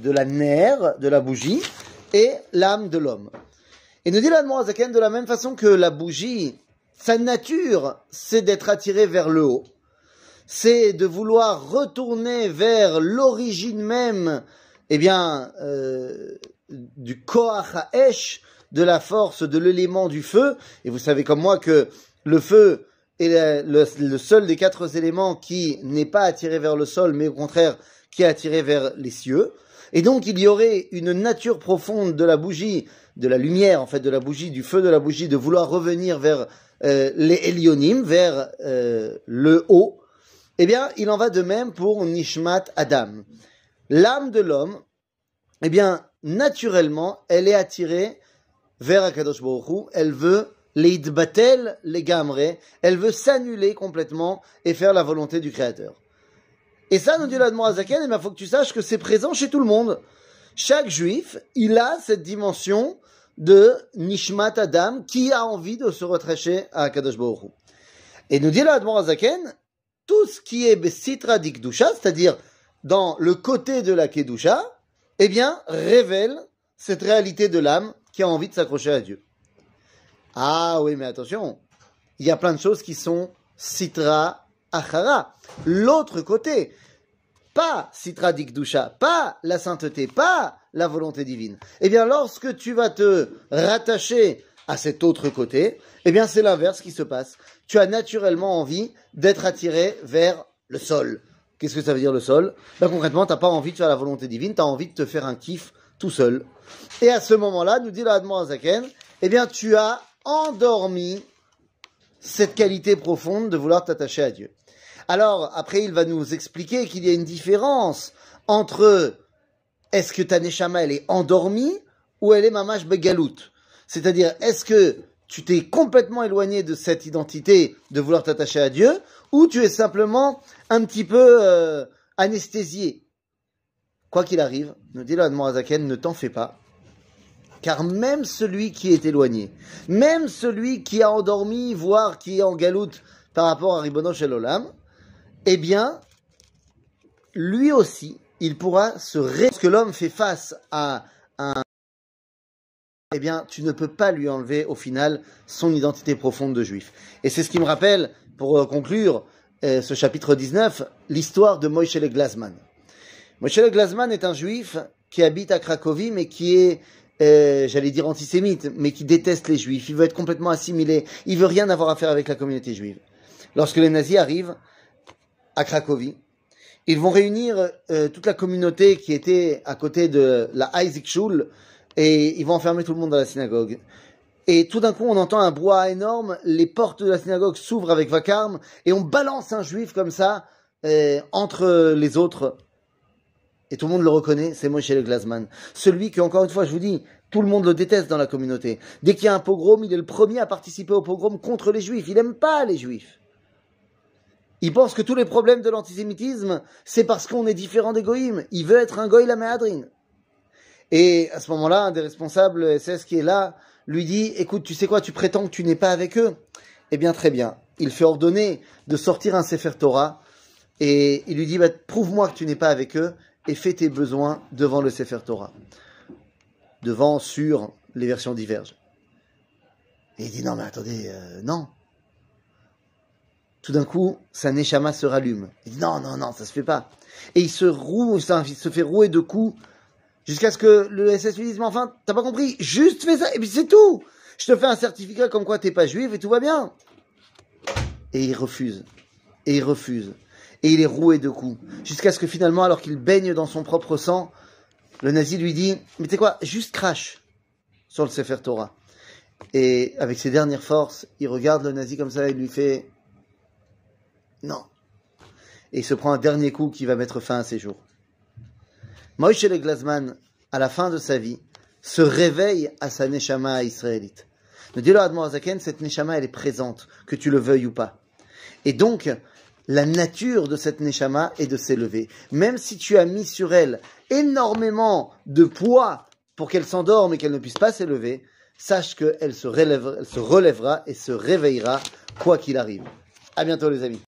de la nerf, de la bougie, et l'âme de l'homme. Et nous dit l'Admorazaken de la même façon que la bougie, sa nature, c'est d'être attirée vers le haut. C'est de vouloir retourner vers l'origine même, eh bien, euh, du Koach HaEsh, de la force de l'élément du feu. Et vous savez comme moi que le feu est le, seul des quatre éléments qui n'est pas attiré vers le sol, mais au contraire qui est attiré vers les cieux. Et donc il y aurait une nature profonde de la bougie, de la lumière en fait, de la bougie, du feu de la bougie, de vouloir revenir vers euh, les Elionim, vers euh, le haut. Eh bien, il en va de même pour Nishmat Adam. L'âme de l'homme, eh bien, naturellement, elle est attirée vers Akadosh Baruch elle veut les gamre, elle veut s'annuler complètement et faire la volonté du Créateur. Et ça, nous dit l'Admorazaken, il faut que tu saches que c'est présent chez tout le monde. Chaque juif, il a cette dimension de Nishmat Adam qui a envie de se retracher à Akadosh Baruch Et nous dit l'Admorazaken, tout ce qui est Besitra Dikdusha, c'est-à-dire dans le côté de la Kedusha, eh bien, révèle cette réalité de l'âme qui a envie de s'accrocher à Dieu. Ah oui, mais attention, il y a plein de choses qui sont Sitra Achara. L'autre côté, pas Sitra Dikdusha, pas la sainteté, pas la volonté divine. Eh bien, lorsque tu vas te rattacher à cet autre côté, eh bien, c'est l'inverse qui se passe. Tu as naturellement envie d'être attiré vers le sol. Qu'est-ce que ça veut dire le sol? Ben, Concrètement, tu n'as pas envie de faire la volonté divine, tu as envie de te faire un kiff tout seul. Et à ce moment-là, nous dit la Zaken, eh bien, tu as endormi cette qualité profonde de vouloir t'attacher à Dieu. Alors, après, il va nous expliquer qu'il y a une différence entre est-ce que ta neshama, elle est endormie ou elle est mamash begalout C'est-à-dire, est-ce que tu t'es complètement éloigné de cette identité de vouloir t'attacher à Dieu ou tu es simplement un petit peu euh, anesthésié? Quoi qu'il arrive, nous dit l'Admorazaken, ne t'en fais pas. Car même celui qui est éloigné, même celui qui a endormi, voire qui est en galoute par rapport à Ribono Shel Olam, eh bien, lui aussi, il pourra se ré... que l'homme fait face à un... Eh bien, tu ne peux pas lui enlever au final son identité profonde de juif. Et c'est ce qui me rappelle, pour euh, conclure euh, ce chapitre 19, l'histoire de Moïse le Glasman. Moïse le Glasman est un juif qui habite à Cracovie, mais qui est euh, j'allais dire antisémite, mais qui déteste les juifs. Il veut être complètement assimilé. Il veut rien avoir à faire avec la communauté juive. Lorsque les nazis arrivent à Cracovie, ils vont réunir euh, toute la communauté qui était à côté de la Isaac Schule et ils vont enfermer tout le monde dans la synagogue. Et tout d'un coup, on entend un brouhaha énorme, les portes de la synagogue s'ouvrent avec vacarme et on balance un juif comme ça euh, entre les autres et tout le monde le reconnaît, c'est Moshe le Glasman. Celui qui, encore une fois, je vous dis, tout le monde le déteste dans la communauté. Dès qu'il y a un pogrom, il est le premier à participer au pogrom contre les juifs. Il n'aime pas les juifs. Il pense que tous les problèmes de l'antisémitisme, c'est parce qu'on est différent des. Il veut être un goï la méadrine. Et à ce moment-là, un des responsables SS qui est là lui dit, écoute, tu sais quoi, tu prétends que tu n'es pas avec eux Eh bien, très bien. Il fait ordonner de sortir un Sefer Torah et il lui dit, bah, prouve-moi que tu n'es pas avec eux et fais tes besoins devant le Sefer Torah. Devant, sur, les versions divergent. Et il dit non mais attendez, euh, non. Tout d'un coup, sa neshama se rallume. Il dit non, non, non, ça se fait pas. Et il se roue, il se fait rouer de coups jusqu'à ce que le SS lui dise mais enfin, t'as pas compris, juste fais ça et puis c'est tout. Je te fais un certificat comme quoi t'es pas juif et tout va bien. Et il refuse. Et il refuse et il est roué de coups. Jusqu'à ce que finalement, alors qu'il baigne dans son propre sang, le nazi lui dit, mais tu quoi, juste crache sur le Sefer Torah. Et avec ses dernières forces, il regarde le nazi comme ça et lui fait, non. Et il se prend un dernier coup qui va mettre fin à ses jours. Moïse le Glasman, à la fin de sa vie, se réveille à sa neshama israélite. Le dit le cette neshama, elle est présente, que tu le veuilles ou pas. Et donc, la nature de cette neshama est de s'élever. Même si tu as mis sur elle énormément de poids pour qu'elle s'endorme et qu'elle ne puisse pas s'élever, sache qu'elle se, se relèvera et se réveillera quoi qu'il arrive. À bientôt les amis.